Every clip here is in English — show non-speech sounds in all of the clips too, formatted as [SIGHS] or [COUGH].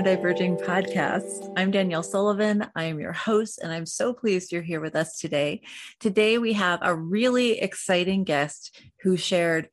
Neurodiverging Podcast. I'm Danielle Sullivan. I am your host, and I'm so pleased you're here with us today. Today, we have a really exciting guest who shared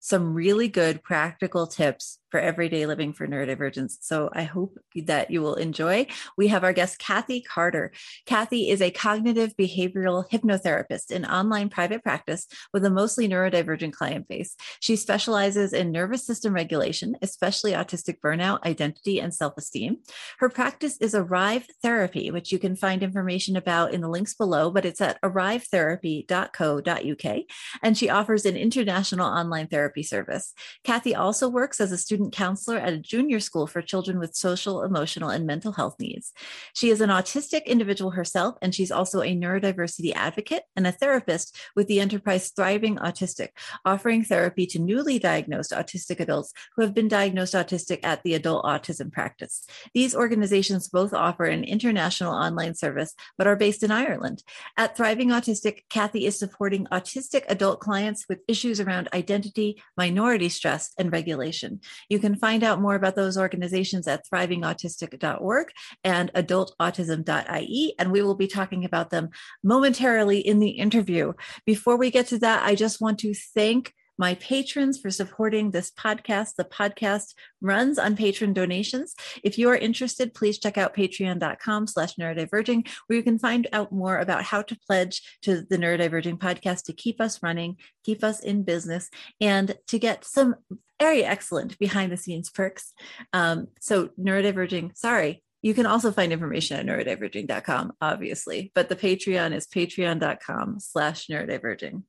some really good practical tips for everyday living for neurodivergence. So I hope that you will enjoy. We have our guest, Kathy Carter. Kathy is a cognitive behavioral hypnotherapist in online private practice with a mostly neurodivergent client base. She specializes in nervous system regulation, especially autistic burnout, identity, and self esteem. Her practice is Arrive Therapy, which you can find information about in the links below, but it's at arrivetherapy.co.uk. And she offers an international online therapy service. Kathy also works as a student student counselor at a junior school for children with social, emotional, and mental health needs. She is an autistic individual herself, and she's also a neurodiversity advocate and a therapist with the enterprise Thriving Autistic, offering therapy to newly diagnosed autistic adults who have been diagnosed autistic at the adult autism practice. These organizations both offer an international online service, but are based in Ireland. At Thriving Autistic, Kathy is supporting autistic adult clients with issues around identity, minority stress, and regulation. You can find out more about those organizations at thrivingautistic.org and adultautism.ie, and we will be talking about them momentarily in the interview. Before we get to that, I just want to thank my patrons for supporting this podcast. The podcast runs on patron donations. If you are interested, please check out patreon.com slash neurodiverging, where you can find out more about how to pledge to the Neurodiverging podcast to keep us running, keep us in business, and to get some very excellent behind the scenes perks. Um, so neurodiverging, sorry, you can also find information at neurodiverging.com, obviously, but the Patreon is patreon.com slash neurodiverging.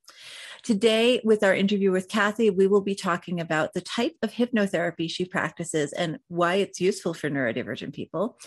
Today, with our interview with Kathy, we will be talking about the type of hypnotherapy she practices and why it's useful for neurodivergent people,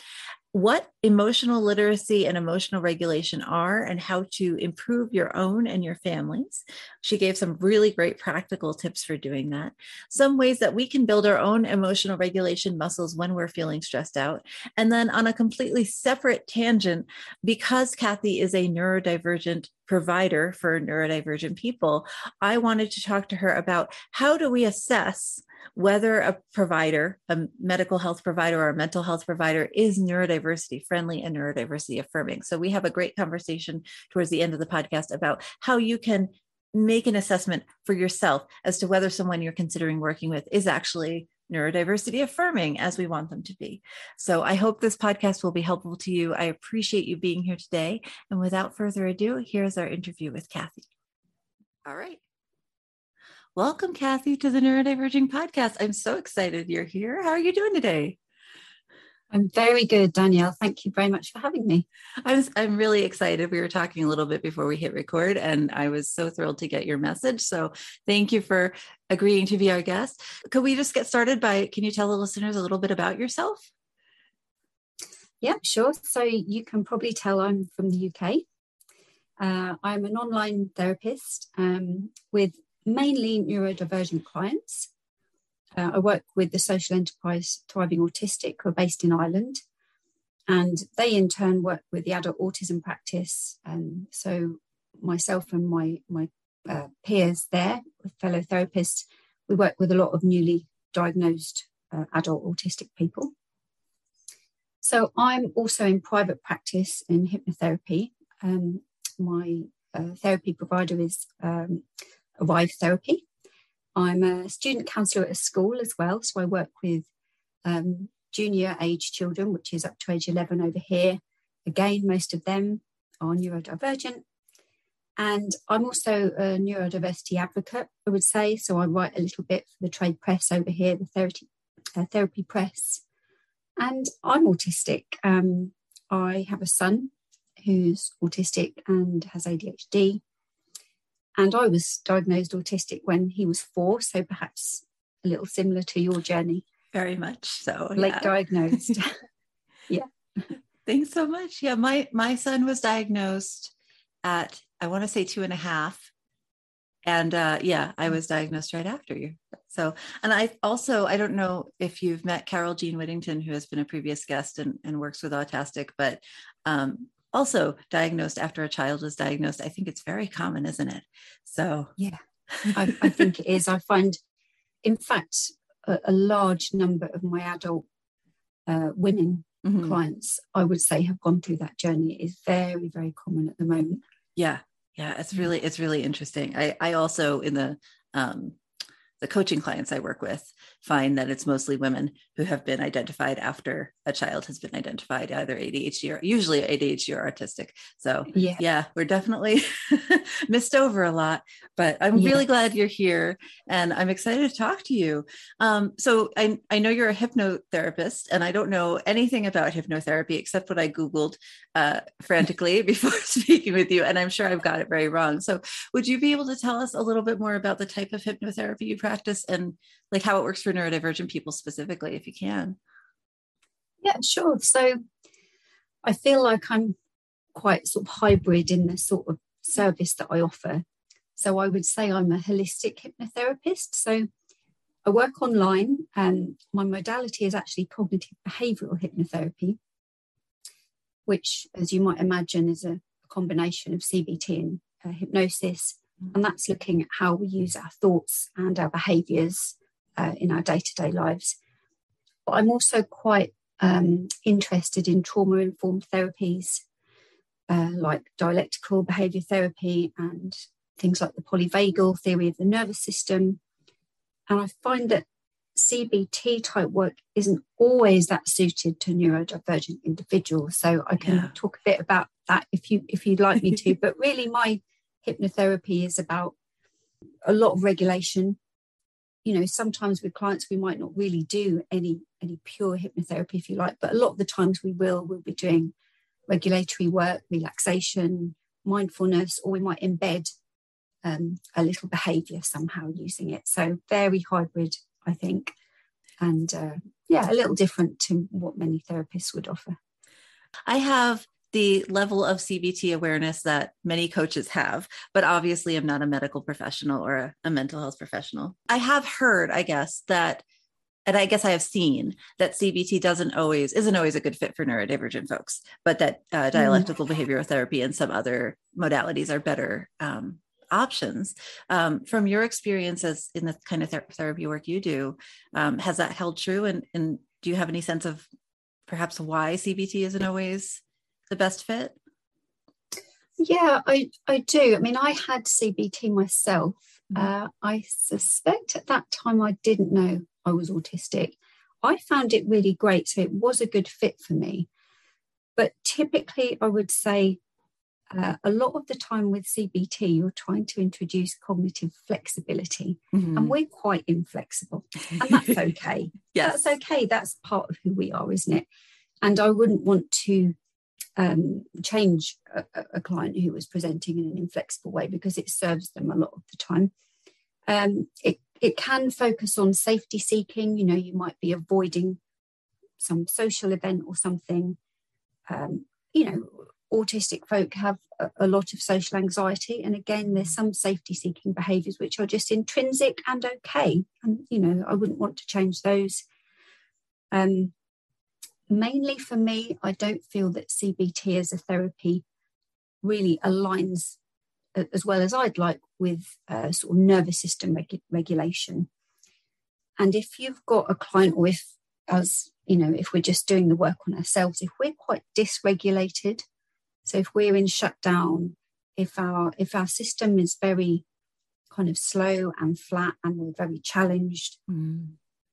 what emotional literacy and emotional regulation are and how to improve your own and your families. She gave some really great practical tips for doing that. Some ways that we can build our own emotional regulation muscles when we're feeling stressed out. And then on a completely separate tangent, because Kathy is a neurodivergent provider for neurodivergent people, I wanted to talk to her about how do we assess whether a provider, a medical health provider or a mental health provider is neurodiversity friendly and neurodiversity affirming. So we have a great conversation towards the end of the podcast about how you can make an assessment for yourself as to whether someone you're considering working with is actually neurodiversity affirming as we want them to be. So I hope this podcast will be helpful to you. I appreciate you being here today. And without further ado, here's our interview with Kathy. All right. Welcome, Kathy, to the Neurodiverging Podcast. I'm so excited you're here. How are you doing today? I'm very good, Danielle. Thank you very much for having me. I'm, I'm really excited. We were talking a little bit before we hit record, and I was so thrilled to get your message. So, thank you for agreeing to be our guest. Could we just get started by can you tell the listeners a little bit about yourself? Yeah, sure. So, you can probably tell I'm from the UK. Uh, I'm an online therapist um, with mainly neurodivergent clients. Uh, I work with the social enterprise Thriving Autistic, who are based in Ireland, and they in turn work with the adult autism practice. And so, myself and my my uh, peers there, fellow therapists, we work with a lot of newly diagnosed uh, adult autistic people. So, I'm also in private practice in hypnotherapy. Um, my uh, therapy provider is um, Arrive Therapy. I'm a student counsellor at a school as well, so I work with um, junior age children, which is up to age 11 over here. Again, most of them are neurodivergent. And I'm also a neurodiversity advocate, I would say. So I write a little bit for the trade press over here, the therapy, uh, therapy press. And I'm autistic. Um, I have a son who's autistic and has ADHD. And I was diagnosed autistic when he was four, so perhaps a little similar to your journey. Very much so. Late yeah. diagnosed. [LAUGHS] [LAUGHS] yeah. Thanks so much. Yeah, my my son was diagnosed at I want to say two and a half. And uh, yeah, I was diagnosed right after you. So, and I also, I don't know if you've met Carol Jean Whittington, who has been a previous guest and, and works with autistic, but um, also diagnosed after a child is diagnosed. I think it's very common, isn't it? So, yeah, I, I think it is. I find, in fact, a, a, large number of my adult uh, women mm-hmm. clients, I would say, have gone through that journey. It is very, very common at the moment. Yeah, yeah, it's really it's really interesting. I I also in the um, the coaching clients I work with find that it's mostly women who have been identified after a child has been identified, either ADHD or usually ADHD or autistic. So yeah, yeah we're definitely [LAUGHS] missed over a lot, but I'm yeah. really glad you're here and I'm excited to talk to you. Um, so I, I know you're a hypnotherapist and I don't know anything about hypnotherapy except what I Googled uh, frantically [LAUGHS] before speaking with you. And I'm sure I've got it very wrong. So would you be able to tell us a little bit more about the type of hypnotherapy you practice and like how it works for neurodivergent people specifically, if you can. Yeah, sure. So I feel like I'm quite sort of hybrid in the sort of service that I offer. So I would say I'm a holistic hypnotherapist. So I work online and my modality is actually cognitive behavioral hypnotherapy, which, as you might imagine, is a combination of CBT and uh, hypnosis and that's looking at how we use our thoughts and our behaviours uh, in our day to day lives. But I'm also quite um, interested in trauma informed therapies uh, like dialectical behaviour therapy and things like the polyvagal theory of the nervous system. And I find that CBT type work isn't always that suited to neurodivergent individuals. So I can yeah. talk a bit about that if you if you'd like me to. [LAUGHS] but really, my hypnotherapy is about a lot of regulation. You know sometimes with clients we might not really do any any pure hypnotherapy if you like but a lot of the times we will we'll be doing regulatory work relaxation mindfulness or we might embed um, a little behavior somehow using it. So very hybrid i think. And uh, yeah a little different to what many therapists would offer. I have the level of CBT awareness that many coaches have, but obviously I'm not a medical professional or a, a, mental health professional. I have heard, I guess, that and I guess I have seen that CBT doesn't always isn't always a good fit for neurodivergent folks, but that uh, mm-hmm. dialectical mm. behavioral therapy and some other modalities are better um, options. Um, from your experiences in the kind of therapy work you do, um, has that held true? And, and do you have any sense of perhaps why CBT isn't always the best fit? Yeah, I, I do. I mean, I had CBT myself. Mm-hmm. Uh, I suspect at that time I didn't know I was autistic. I found it really great. So it was a good fit for me. But typically, I would say uh, a lot of the time with CBT, you're trying to introduce cognitive flexibility, mm-hmm. and we're quite inflexible, and that's okay. [LAUGHS] yes. That's okay. That's part of who we are, isn't it? And I wouldn't want to um, change a, a, client who was presenting in an inflexible way because it serves them a lot of the time. Um, it, it can focus on safety seeking. You know, you might be avoiding some social event or something. Um, you know, autistic folk have a, a, lot of social anxiety. And again, there's some safety seeking behaviors which are just intrinsic and okay. And, you know, I wouldn't want to change those. Um, mainly for me, I don't feel that CBT as a therapy really aligns as well as I'd like with uh, sort of nervous system regu- regulation. And if you've got a client, or if as you know, if we're just doing the work on ourselves, if we're quite dysregulated, so if we're in shutdown, if our if our system is very kind of slow and flat and we're very challenged, mm.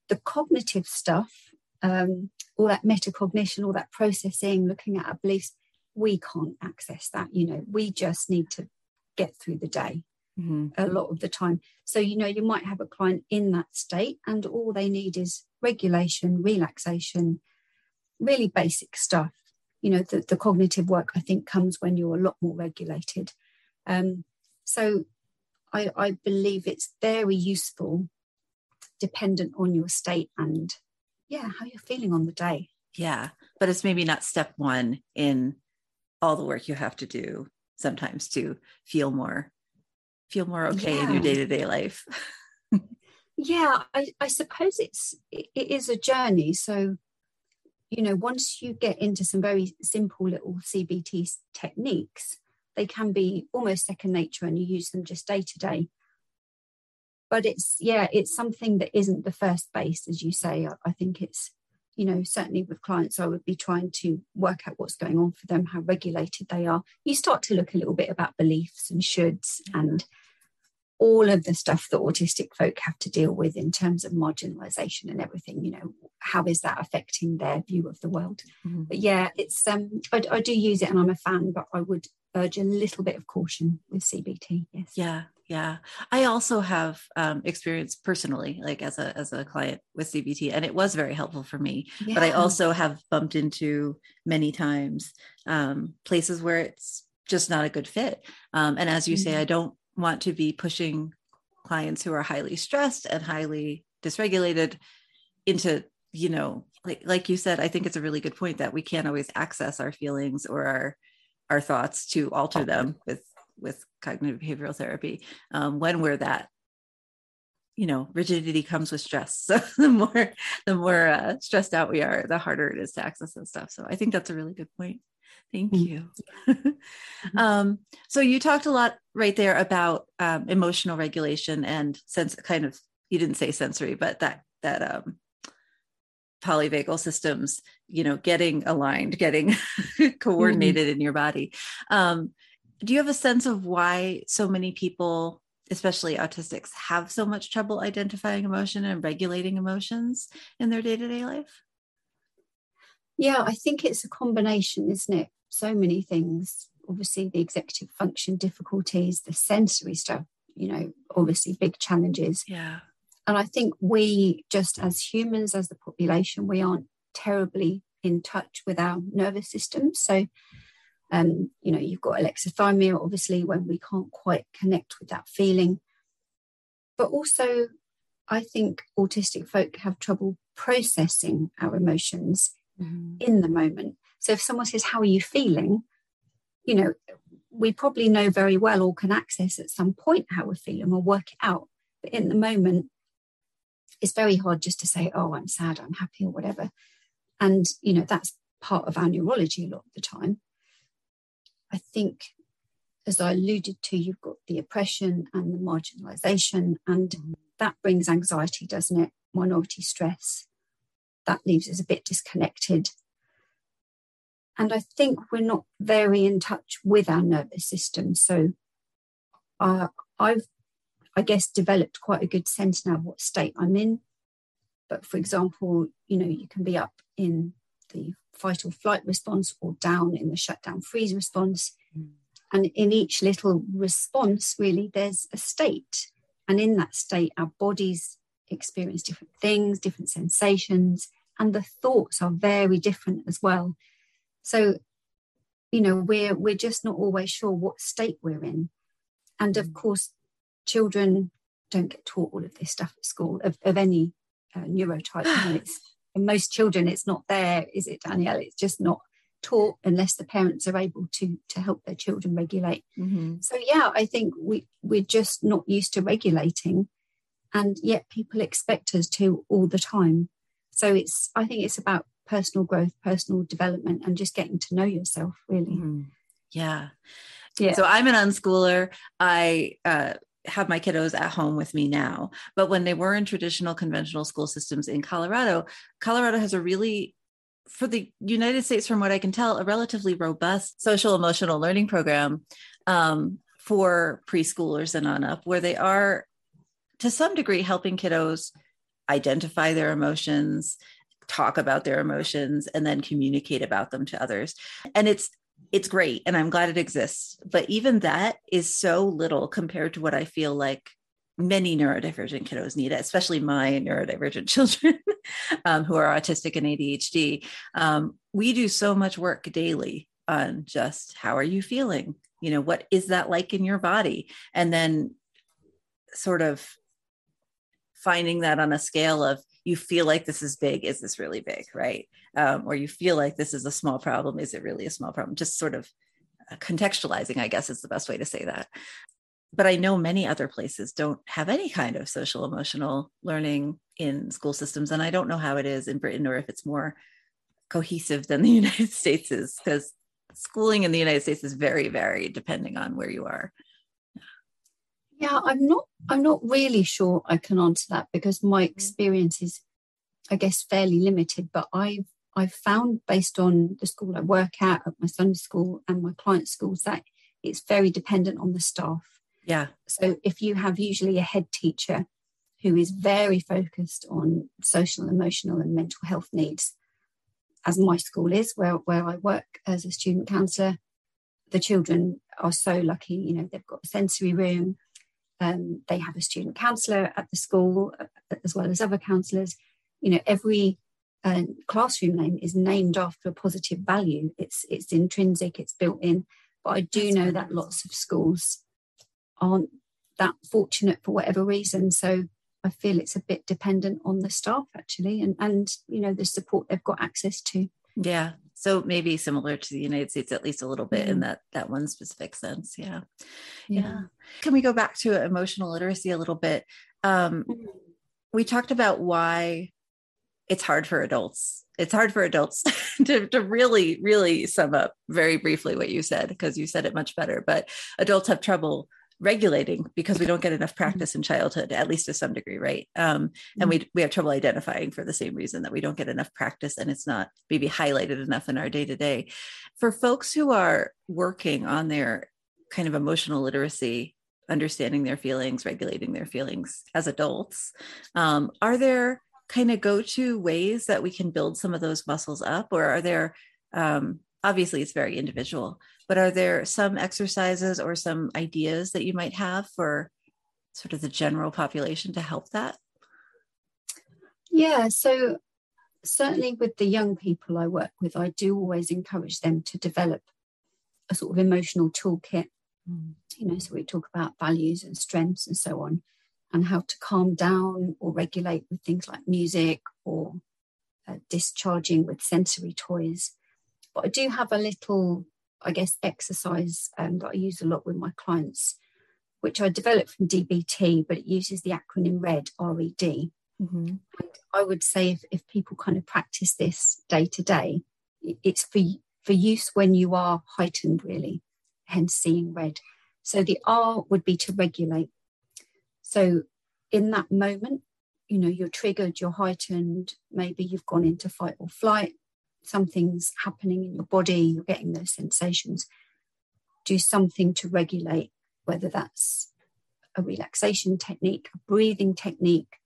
the cognitive stuff um, all that metacognition, all that processing, looking at our beliefs, we can't access that. You know, we just need to get through the day mm-hmm. a lot of the time. So, you know, you might have a client in that state and all they need is regulation, relaxation, really basic stuff. You know, the, the cognitive work I think comes when you're a lot more regulated. Um, so I, I believe it's very useful dependent on your state and yeah, how you're feeling on the day. Yeah. But it's maybe not step one in all the work you have to do sometimes to feel more feel more okay yeah. in your day-to-day life. [LAUGHS] yeah, I, I suppose it's it, it is a journey. So, you know, once you get into some very simple little CBT techniques, they can be almost second nature and you use them just day to day but it's yeah it's something that isn't the first base as you say. I, I think it's you know, certainly with clients, I would be trying to work out what's going on for them, how regulated they are. You start to look a little bit about beliefs and shoulds and all of the stuff that autistic folk have to deal with in terms of marginalization and everything you know how is that affecting their view of the world? Mm-hmm. but yeah it's um I, I, do use it and i'm a fan but i would urge a little bit of caution with cbt yes. Yeah yeah i also have um, experience personally like as a as a client with cbt and it was very helpful for me yeah. but i also have bumped into many times um, places where it's just not a good fit um, and as you mm-hmm. say i don't want to be pushing clients who are highly stressed and highly dysregulated into you know like like you said i think it's a really good point that we can't always access our feelings or our our thoughts to alter them with with cognitive behavioral therapy um, when we're that you know rigidity comes with stress [LAUGHS] so the more the more uh, stressed out we are the harder it is to access that stuff so i think that's a really good point Thank mm. you. Mm-hmm. [LAUGHS] um, so you talked a lot right there about um, emotional regulation and sense kind of you didn't say sensory, but that that um, polyvagal systems, you know, getting aligned, getting [LAUGHS] coordinated mm-hmm. in your body. Um, do you have a sense of why so many people, especially autistics, have so much trouble identifying emotion and regulating emotions in their day to day life? Yeah, I think it's a combination, isn't it? so many things. Obviously, the executive function difficulties, the sensory stuff, you know, obviously big challenges. Yeah. And I think we, just as humans, as the population, we aren't terribly in touch with our nervous system. So, um, you know, you've got alexithymia, obviously, when we can't quite connect with that feeling. But also, I think autistic folk have trouble processing our emotions mm-hmm. in the moment. So if someone says, How are you feeling? You know, we probably know very well or can access at some point how we're feeling or work it out. But in the moment, it's very hard just to say, Oh, I'm sad, I'm happy, or whatever. And, you know, that's part of our neurology a lot of the time. I think, as I alluded to, you've got the oppression and the marginalization, and mm-hmm. that brings anxiety, doesn't it? Minority stress. That leaves us a bit disconnected and I think we're not very in touch with our nervous system. So uh, I've, I guess, developed quite a good sense now of what state I'm in. But for example, you know, you can be up in the fight or flight response or down in the shutdown freeze response. Mm. And in each little response, really, there's a state. And in that state, our bodies experience different things, different sensations, and the thoughts are very different as well. So, you know, we're we're just not always sure what state we're in. And of mm. course, children don't get taught all of this stuff at school of, of any uh, neurotype. It's, [SIGHS] [LAUGHS] in most children, it's not there, is it, Danielle? It's just not taught unless the parents are able to to help their children regulate. Mm-hmm. So yeah, I think we we're just not used to regulating, and yet people expect us to all the time. So it's I think it's about personal growth, personal development, and just getting to know yourself really. Mm-hmm. Yeah. Yeah. So I'm an unschooler. I uh, have my kiddos at home with me now. But when they were in traditional conventional school systems in Colorado, Colorado has a really for the United States, from what I can tell, a relatively robust social emotional learning program um, for preschoolers and on up, where they are to some degree helping kiddos identify their emotions, talk about their emotions and then communicate about them to others and it's it's great and i'm glad it exists. But even that is so little compared to what i feel like many neurodivergent kiddos need especially my neurodivergent [LAUGHS] children um, who are autistic and adhd um, we do so much work daily on just how are you feeling? You know what is that like in your body? And then sort of finding that on a scale of you feel like this is big is this really big right? Um, or you feel like this is a small problem is it really a small problem? Just sort of uh, contextualizing i guess is the best way to say that. But i know many other places don't have any kind of social emotional learning in school systems and i don't know how it is in britain or if it's more cohesive than the [LAUGHS] united states is because schooling in the united states is very varied depending on where you are yeah, I'm not I'm not really sure I can answer that because my mm. experience is I guess, fairly limited. But I've I've found based on the school I work at, at my Sunday school and my client schools, that it's very dependent on the staff. Yeah. So if you have usually a head teacher who is very focused on social, emotional, and mental health needs, as my school is, where, where I work as a student counsellor, the children are so lucky. You know, they've got a sensory room, um, they have a student counsellor at the school, uh, as well as other counsellors. You know, every uh, classroom name is named after a positive value. It's it's intrinsic, it's built in. But I do That's know that lots of schools aren't that fortunate for whatever reason. So I feel it's a bit dependent on the staff actually and, and you know the support they've got access to. Yeah. So maybe similar to the United States, at least a little bit mm. in that that one specific sense. Yeah. yeah. yeah. Can we go back to emotional literacy a little bit? Um, mm. we talked about why it's hard for adults. It's hard for adults [LAUGHS] to, to really, really sum up very briefly what you said, because you said it much better. But adults have trouble regulating because we don't get enough mm-hmm. practice in childhood at least to some degree right? Um, and we we have trouble identifying for the same reason that we don't get enough practice and it's not maybe highlighted enough in our day to day for folks who are working on their kind of emotional literacy understanding their feelings regulating their feelings as adults um, are there kind of go to ways that we can build some of those muscles up or are there um, obviously it's very individual but are there some exercises or some ideas that you might have for sort of the general population to help that yeah so certainly with the young people i work with i do always encourage them to develop a sort of emotional toolkit mm. you know so we talk about values and strengths and so on and how to calm down or regulate with things like music or uh, discharging with sensory toys. But I do have a little, I guess, exercise um, that I use a lot with my clients, which I developed from DBT, but it uses the acronym RED, R E D. Mm-hmm. I would say if, if people kind of practice this day to day, it's for, for use when you are heightened, really, hence seeing red. So the R would be to regulate. So in that moment, you know, you're triggered, you're heightened, maybe you've gone into fight or flight, something's happening in your body, you're getting those sensations. Do something to regulate, whether that's a relaxation technique, a breathing technique.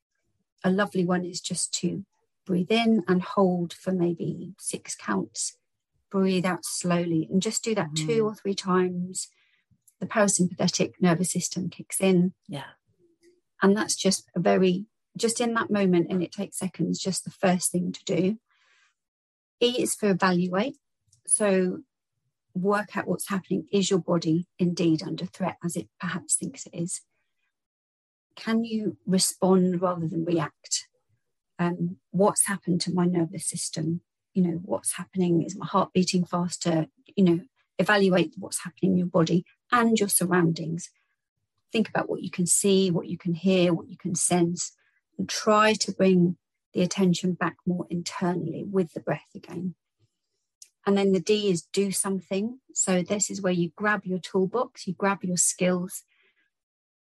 A lovely one is just to breathe in and hold for maybe six counts, breathe out slowly, and just do that mm. two or three times. The parasympathetic nervous system kicks in. Yeah. And that's just a very, just in that moment, and it takes seconds, just the first thing to do. E is for evaluate. So work out what's happening. Is your body indeed under threat as it perhaps thinks it is? Can you respond rather than react? Um, what's happened to my nervous system? You know, what's happening? Is my heart beating faster? You know, evaluate what's happening in your body and your surroundings think about what you can see, what you can hear, what you can sense, and try to bring the attention back more internally with the breath again. And then the D is do something. So this is where you grab your toolbox, you grab your skills.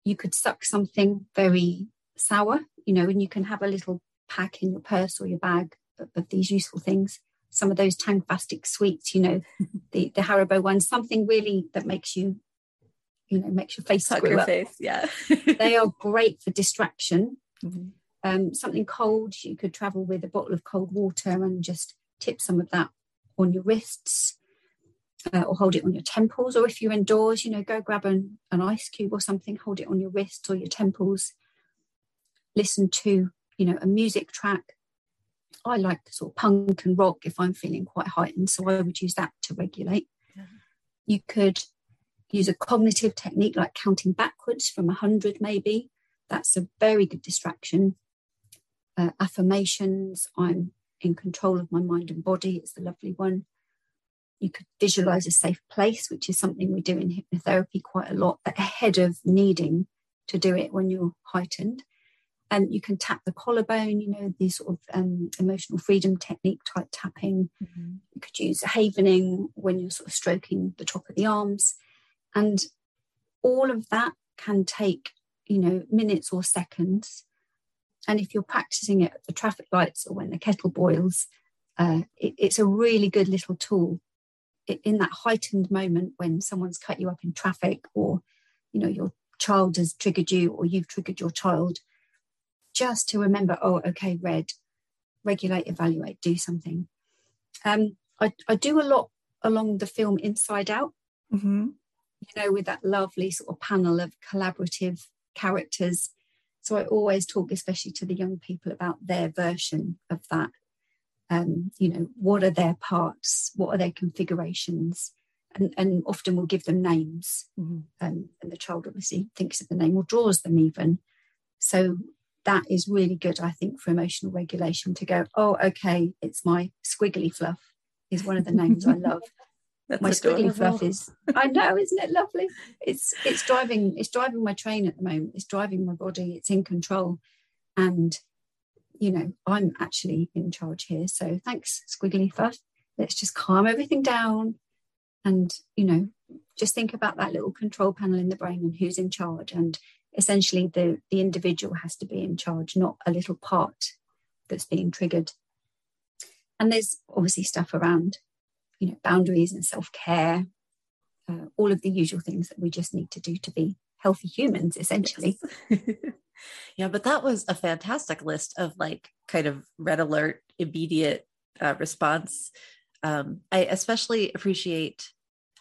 You could suck something very sour, you know, and you can have a little pack in your purse or your bag of, these useful things. Some of those Tangfastic sweets, you know, [LAUGHS] the, the Haribo ones, something really that makes you you know makes your face Tuck your up. face yeah they [LAUGHS] are great for distraction mm-hmm. Um, something cold you could travel with a bottle of cold water and just tip some of that on your wrists uh, or hold it on your temples or if you're indoors you know go grab an, an ice cube or something hold it on your wrists or your temples. Listen to you know a music track. I like sort of punk and rock if i'm feeling quite heightened so i would use that to regulate. Yeah. you could use a cognitive technique like counting backwards from 100 maybe. That's a very good distraction uh, affirmations. I'm in control of my mind and body. It's a lovely one. You could visualize a safe place which is something we do in hypnotherapy quite a lot ahead of needing to do it when you're heightened. And you can tap the collarbone you know the sort of um, emotional freedom technique type tapping. Mm-hmm. you could use a havening when you're sort of stroking the top of the arms. And all of that can take, you know, minutes or seconds. And if you're practicing it at the traffic lights or when the kettle boils, uh, it, it's a really good little tool in that heightened moment when someone's cut you up in traffic or you know your child has triggered you or you've triggered your child just to remember oh okay red regulate evaluate do something. Um, I, I do a lot along the film inside out. Mm-hmm. you know with that lovely sort of panel of collaborative characters so i always talk especially to the young people about their version of that. Um, you know what are their parts? What are their configurations? And, and often we'll give them names mm-hmm. um, and the child obviously thinks of the name or draws them even. So that is really good i think for emotional regulation to go oh okay it's my squiggly fluff is one of the names i [LAUGHS] love my squiggly fluff is i know isn't it lovely it's it's driving it's driving my train at the moment it's driving my body it's in control and you know, I'm actually in charge here. So thanks, Squiggly Fluff. Let's just calm everything down and, you know, just think about that little control panel in the brain and who's in charge. And essentially the, the individual has to be in charge, not a little part that's being triggered. And there's obviously stuff around, you know, boundaries and self-care, uh, all of the usual things that we just need to do to be healthy humans, essentially. Yes. [LAUGHS] yeah, but that was a fantastic list of like kind of red alert, immediate uh, response. Um, I especially appreciate,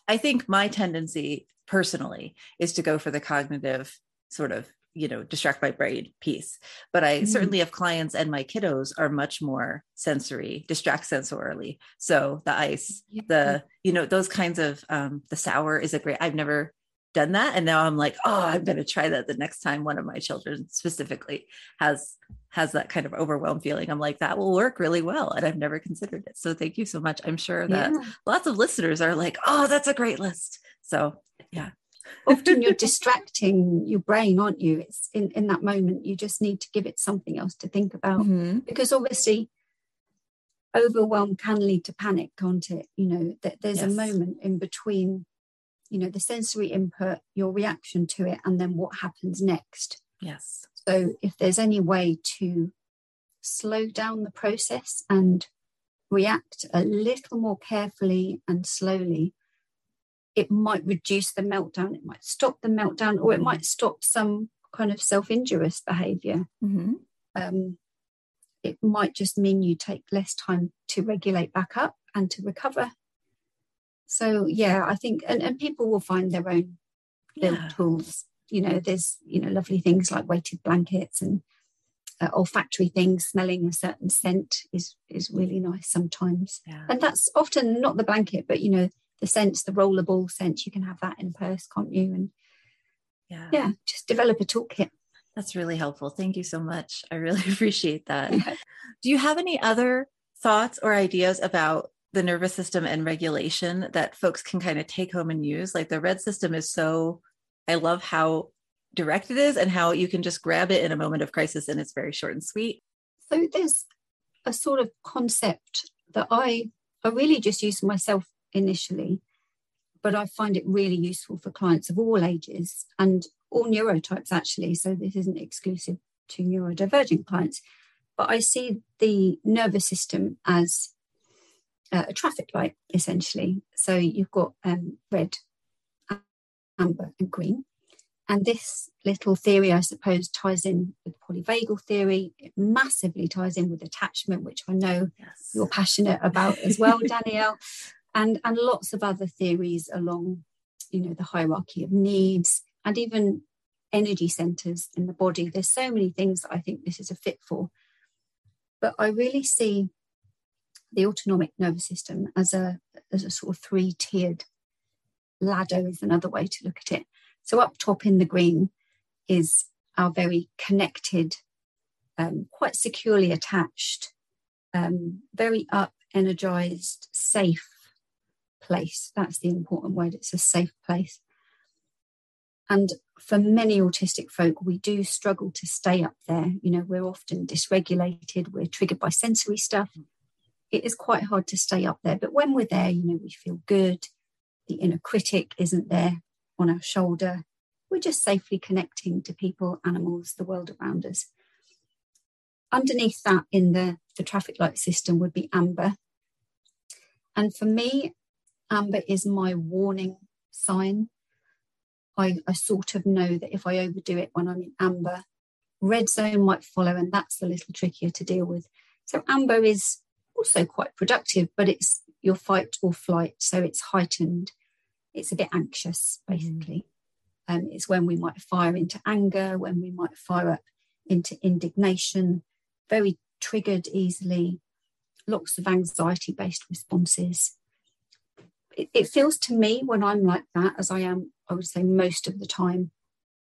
I think my tendency personally is to go for the cognitive sort of you know distract my brain piece but i mm-hmm. certainly have clients and my kiddos are much more sensory distract sensorily. So the ice yeah. the you know those kinds of um the sour is a great i've never done that. And now i'm like oh i'm going to try that the next time one of my children specifically has has that kind of overwhelmed feeling. I'm like that will work really well. And i've never considered it. So thank you so much. I'm sure that yeah. lots of listeners are like oh that's a great list. So yeah often you're [LAUGHS] distracting your brain aren't you? It's in in that moment you just need to give it something else to think about. Mm-hmm. because obviously overwhelm can lead to panic can't it? You know that there's yes. a moment in between you know the sensory input your reaction to it and then what happens next. Yes. So if there's any way to slow down the process and react a little more carefully and slowly it might reduce the meltdown it might stop the meltdown or it might stop some kind of self-injurious behavior mm-hmm. um, it might just mean you take less time to regulate back up and to recover so yeah i think and, and people will find their own little yeah. tools you know there's you know lovely things like weighted blankets and uh, olfactory things smelling a certain scent is is really nice sometimes yeah. and that's often not the blanket but you know the scents the rollerball sense, you can have that in a purse can't you? And yeah. yeah just develop a toolkit. That's really helpful. Thank you so much. I really [LAUGHS] appreciate that. Do you have any other thoughts or ideas about the nervous system and regulation that folks can kind of take home and use. Like the red system is so, I love how direct it is and how you can just grab it in a moment of crisis and it's very short and sweet. So there's a sort of concept that I I really just use myself initially, but I find it really useful for clients of all ages and all neurotypes actually. So this isn't exclusive to neurodivergent clients, but I see the nervous system as uh, a traffic light essentially. So you've got um, red, amber, and green. And this little theory, I suppose, ties in with polyvagal theory. It massively ties in with attachment, which I know yes. you're passionate about as well, [LAUGHS] Danielle, and and lots of other theories along, you know, the hierarchy of needs and even energy centers in the body. There's so many things that I think this is a fit for. But I really see the autonomic nervous system as a as a sort of three tiered ladder is another way to look at it. So up top in the green is our very connected, um, quite securely attached, um, very up, energized, safe place. That's the important word. It's a safe place. And for many autistic folk, we do struggle to stay up there. You know, we're often dysregulated, we're triggered by sensory stuff, it is quite hard to stay up there. But when we're there, you know, we feel good. The inner critic isn't there on our shoulder. We're just safely connecting to people, animals, the world around us. underneath that in the, the traffic light system would be amber. And for me, amber is my warning sign. I, I sort of know that if I overdo it when I'm in amber, red zone might follow, and that's a little trickier to deal with. So amber is also quite productive, but it's your fight or flight, so it's heightened. It's a bit anxious, basically. Mm. Um, it's when we might fire into anger, when we might fire up into indignation, very triggered easily, lots of anxiety based responses. It, it, feels to me when I'm like that, as I am, I would say most of the time,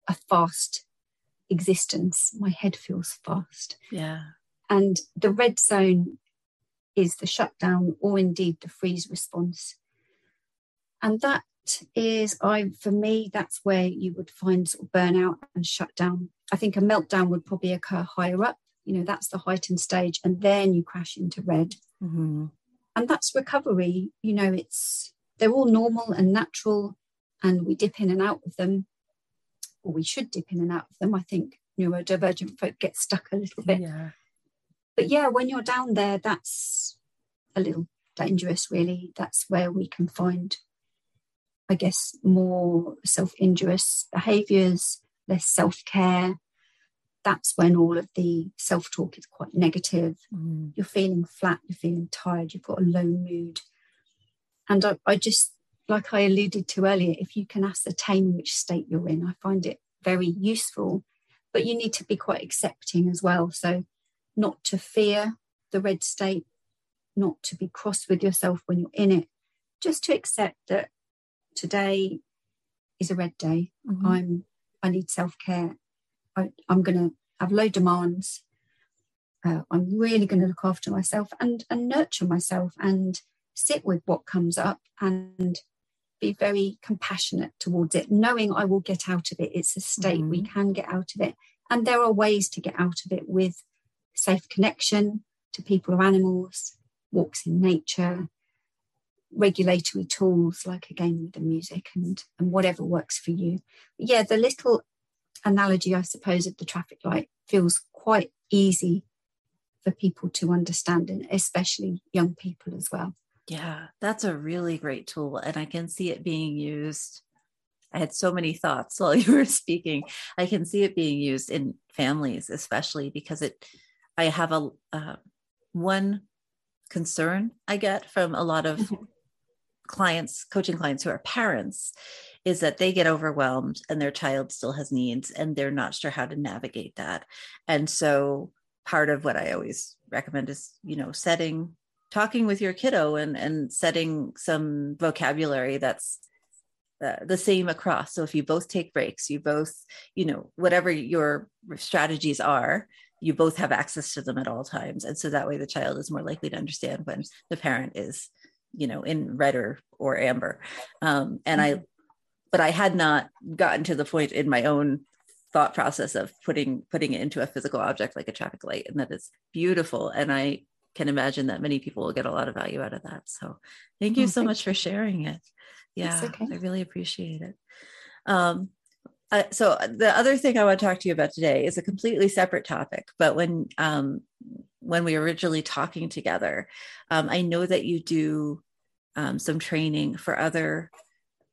a fast existence. My head feels fast. Yeah. And the red zone is the shutdown or indeed the freeze response. And that is, I for me, that's where you would find sort of burnout and shutdown. I think a meltdown would probably occur higher up. You know, that's the heightened stage, and then you crash into red. Mm-hmm. And that's recovery. You know, it's they're all normal and natural, and we dip in and out of them, or we should dip in and out of them. I think neurodivergent folk get stuck a little bit. Yeah. But yeah, when you're down there, that's a little dangerous, really. That's where we can find, I guess, more self injurious behaviors, less self care. That's when all of the self talk is quite negative. Mm. You're feeling flat, you're feeling tired, you've got a low mood. And I, I just, like I alluded to earlier, if you can ascertain which state you're in, I find it very useful. But you need to be quite accepting as well. So, not to fear the red state, not to be cross with yourself when you're in it, just to accept that today is a red day. Mm-hmm. I'm I need self care. I'm going to have low demands. Uh, I'm really going to look after myself and and nurture myself and sit with what comes up and be very compassionate towards it, knowing I will get out of it. It's a state mm-hmm. we can get out of it, and there are ways to get out of it with safe connection to people or animals, walks in nature, regulatory tools like again with the music and and whatever works for you. But yeah, the little analogy, I suppose, of the traffic light feels quite easy for people to understand, and especially young people as well. Yeah, that's a really great tool, and I can see it being used. I had so many thoughts [LAUGHS] while you were speaking. I can see it being used in families, especially because it. I have a uh, one concern I get from a lot of mm-hmm. clients, coaching clients who are parents, is that they get overwhelmed and their child still has needs and they're not sure how to navigate that. And so part of what I always recommend is, you know, setting talking with your kiddo and and setting some vocabulary that's uh, the same across. So if you both take breaks you both you know whatever your strategies are you both have access to them at all times. And so that way the child is more likely to understand when the parent is you know in red or, or amber. Um, and mm-hmm. i but i had not gotten to the point in my own thought process of putting putting it into a physical object like a traffic light. And that is beautiful. And i can imagine that many people will get a lot of value out of that so thank you oh, so thank much you. for sharing it yeah okay. i really appreciate it um, uh, so the other thing I want to talk to you about today is a completely separate topic. But when um, when we were originally talking together, um, I know that you do um, some training for other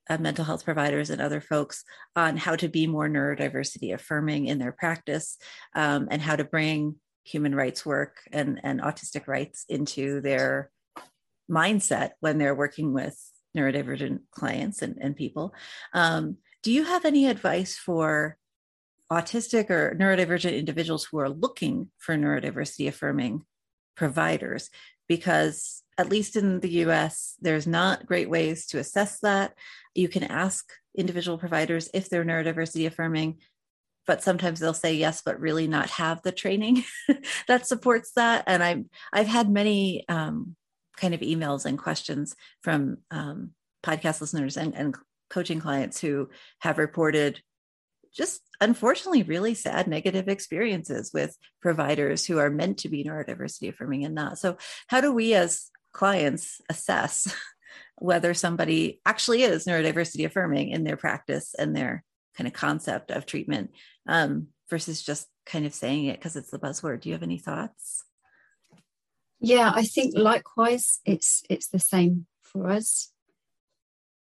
uh, mental health providers and other folks on how to be more neurodiversity affirming in their practice um, and how to bring human rights work and, and autistic rights into their mindset when they're working with neurodivergent clients and, and people. Um, do you have any advice for autistic or neurodivergent individuals who are looking for neurodiversity affirming providers? Because at least in the US, there's not great ways to assess that. You can ask individual providers if they're neurodiversity affirming, but sometimes they'll say yes, but really not have the training [LAUGHS] that supports that. And I've I've had many um, kind of emails and questions from um, podcast listeners and, and coaching clients who have reported just unfortunately really sad negative experiences with providers who are meant to be neurodiversity affirming and not. So, how do we as clients assess [LAUGHS] whether somebody actually is neurodiversity affirming in their practice and their kind of concept of treatment um, versus just kind of saying it because it's the buzzword. Do you have any thoughts? Yeah, I think likewise, it's it's the same for us.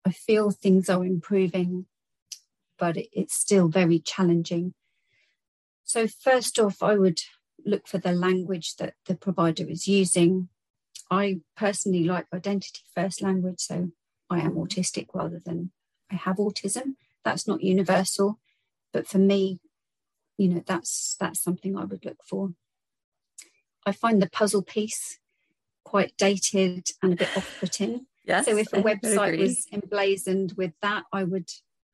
I feel things are improving, but it, it's still very challenging. So first off, I would look for the language that the provider is using. I personally like identity first language, so I am autistic rather than I have autism. That's not universal, but for me, you know, that's that's something I would look for. I find the puzzle piece quite dated and a bit off-putting. Yes, so if a website was emblazoned with that, I would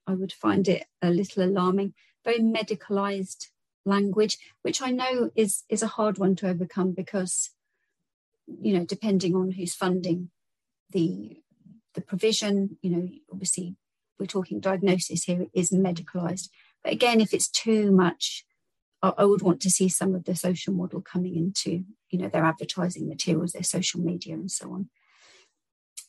I would find it a little alarming. Very medicalized language, which I know is is a hard one to overcome because, you know, depending on who's funding the the provision, you know, obviously we're talking diagnosis here is medicalized. But again, if it's too much, I, would want to see some of the social model coming into, you know, their advertising materials, their social media, and so on.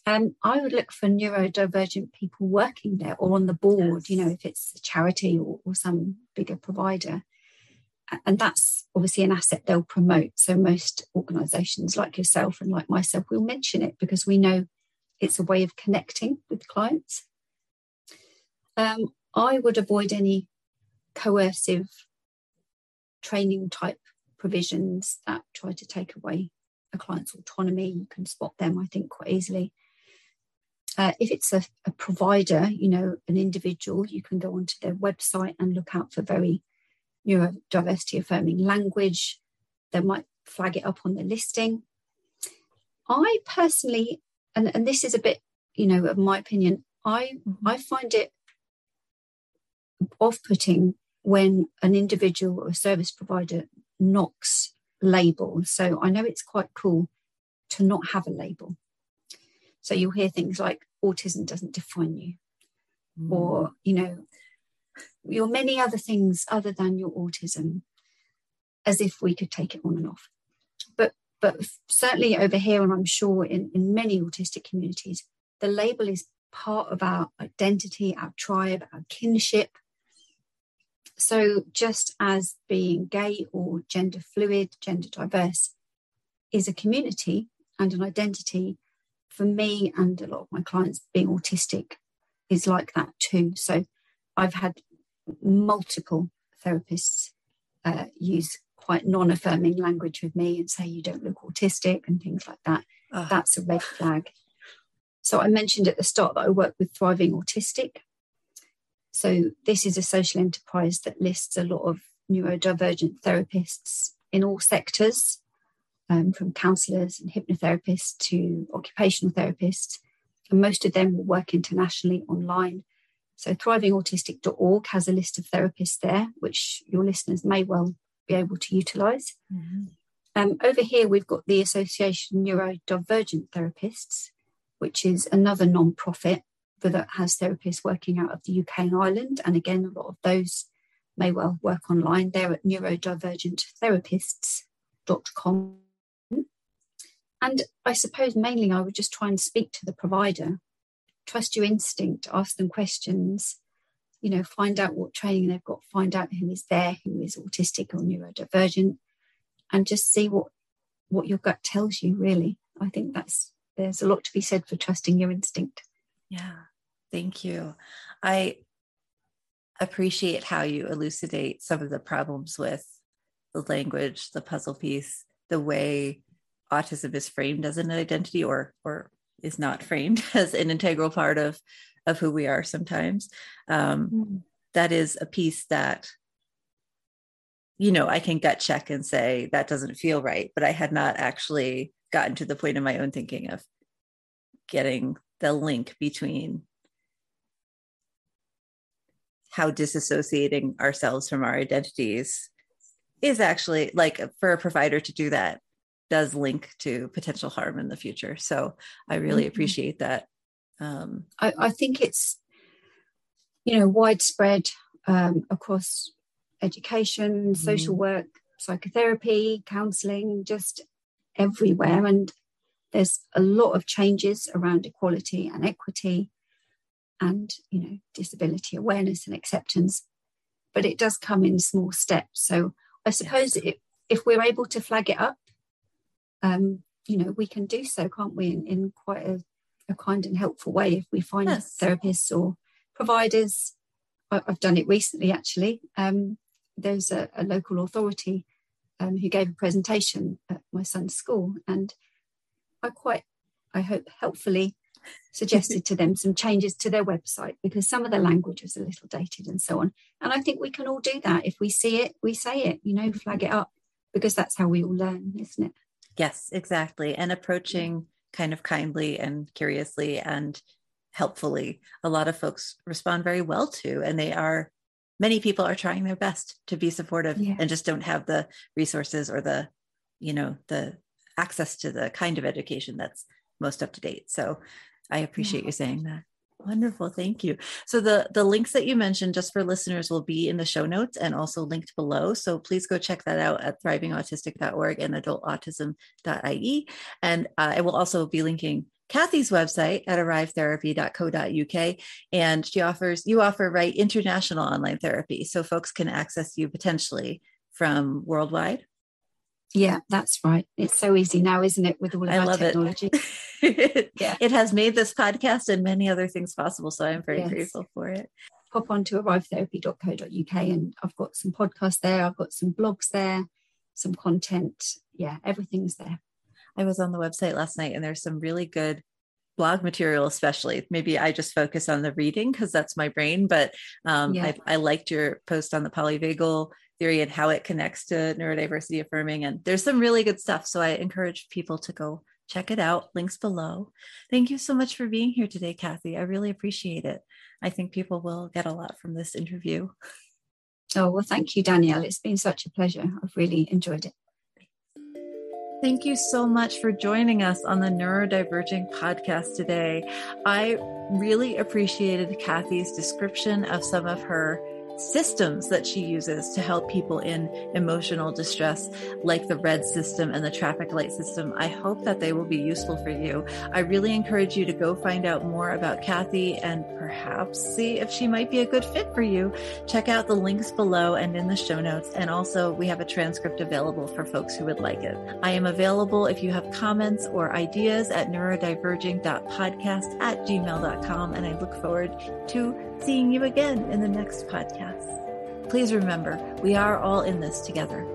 Um, I would look for neurodivergent people working there or on the board, yes. you know, if it's a charity or, or some bigger provider. And that's obviously an asset they'll promote. So most organisations like yourself and like myself will mention it because we know it's a way of connecting with clients. Um, I would avoid any coercive training type provisions that try to take away a client's autonomy. You can spot them, I think, quite easily. Uh, if it's a, a, provider, you know, an individual, you can go onto their website and look out for very neurodiversity affirming language. They might flag it up on the listing. I personally, and, and this is a bit, you know, of my opinion, I. I find it off-putting when an individual or a service provider knocks label. So I know it's quite cool to not have a label. So you'll hear things like autism doesn't define you, mm. or you know, your many other things other than your autism, as if we could take it on and off. But but certainly over here, and I'm sure in, in many autistic communities, the label is part of our identity, our tribe, our kinship, so, just as being gay or gender fluid, gender diverse is a community and an identity, for me and a lot of my clients, being autistic is like that too. So, I've had multiple therapists uh, use quite non affirming language with me and say, you don't look autistic and things like that. Oh. That's a red flag. So, I mentioned at the start that I work with Thriving Autistic, so, this is a social enterprise that lists a lot of neurodivergent therapists in all sectors, um, from counsellors and hypnotherapists to occupational therapists. And most of them will work internationally online. So, thrivingautistic.org has a list of therapists there, which your listeners may well be able to utilise. Mm-hmm. Um, over here, we've got the Association Neurodivergent Therapists, which is another non profit that has therapists working out of the UK and Ireland. And again, a lot of those may well work online. They're at neurodivergenttherapists.com. And I suppose mainly I would just try and speak to the provider, trust your instinct, ask them questions, you know, find out what training they've got, find out who is there, who is autistic or neurodivergent, and just see what what your gut tells you, really. I think that's there's a lot to be said for trusting your instinct. Yeah, thank you. I appreciate how you elucidate some of the problems with the language, the puzzle piece, the way autism is framed as an identity or or is not framed [LAUGHS] as an integral part of of who we are sometimes. Um, mm-hmm. that is a piece that you know I can gut check and say that doesn't feel right, but I had not actually gotten to the point in my own thinking of getting the link between how disassociating ourselves from our identities is actually like for a provider to do that does link to potential harm in the future. So I really mm-hmm. appreciate that. Um, I, I, think it's, you know, widespread um, across education, mm-hmm. social work, psychotherapy, counseling, just everywhere. And there's a lot of changes around equality and equity and you know disability awareness and acceptance but it does come in small steps so I suppose yes. if we're able to flag it up, um, you know, we can do so, can't we, in, in quite a, a, kind and helpful way if we find yes. therapists or providers. I, have done it recently, actually. Um, there's a, a, local authority um, who gave a presentation at my son's school, and I quite, I hope, helpfully suggested to them some changes to their website because some of the language was a little dated and so on. And I think we can all do that. If we see it, we say it, you know, flag it up because that's how we all learn, isn't it? Yes, exactly. And approaching kind of kindly and curiously and helpfully, a lot of folks respond very well to, and they are many people are trying their best to be supportive yeah. and just don't have the resources or the you know the access to the kind of education that's most up to date so I appreciate yeah. you saying that. Wonderful. Thank you. So the the links that you mentioned just for listeners will be in the show notes and also linked below. So please go check that out at thrivingautistic.org and adultautism.ie. And uh, I will also be linking Kathy's website at arrivetherapy.co.uk. And she offers, you offer, right, international online therapy. So folks can access you potentially from worldwide. Yeah, that's right. It's so easy now, isn't it, with all of I our technology? It. [LAUGHS] yeah. It has made this podcast and many other things possible. So I'm very yes. grateful for it. Pop on to arrivetherapy.co.uk and I've got some podcasts there, I've got some blogs there, some content. Yeah, everything's there. I was on the website last night and there's some really good blog material especially maybe i just focus on the reading because that's my brain but um, yeah. I, I liked your post on the polyvagal theory and how it connects to neurodiversity affirming. And there's some really good stuff. So I encourage people to go check it out. Links below. Thank you so much for being here today, Kathy. I really appreciate it. I think people will get a lot from this interview. Oh, well, thank you, Danielle. It's been such a pleasure. I've really enjoyed it. Thank you so much for joining us on the Neurodiverging podcast today. I really appreciated Kathy's description of some of her systems that she uses to help people in emotional distress, like the RED system and the traffic light system. I hope that they will be useful for you. I really encourage you to go find out more about Kathy and perhaps see if she might be a good fit for you. Check out the links below and in the show notes. And also, we have a transcript available for folks who would like it. I am available if you have comments or ideas at neurodiverging.podcast at gmail.com. And I look forward to seeing you again in the next podcast. Please remember, we are all in this together.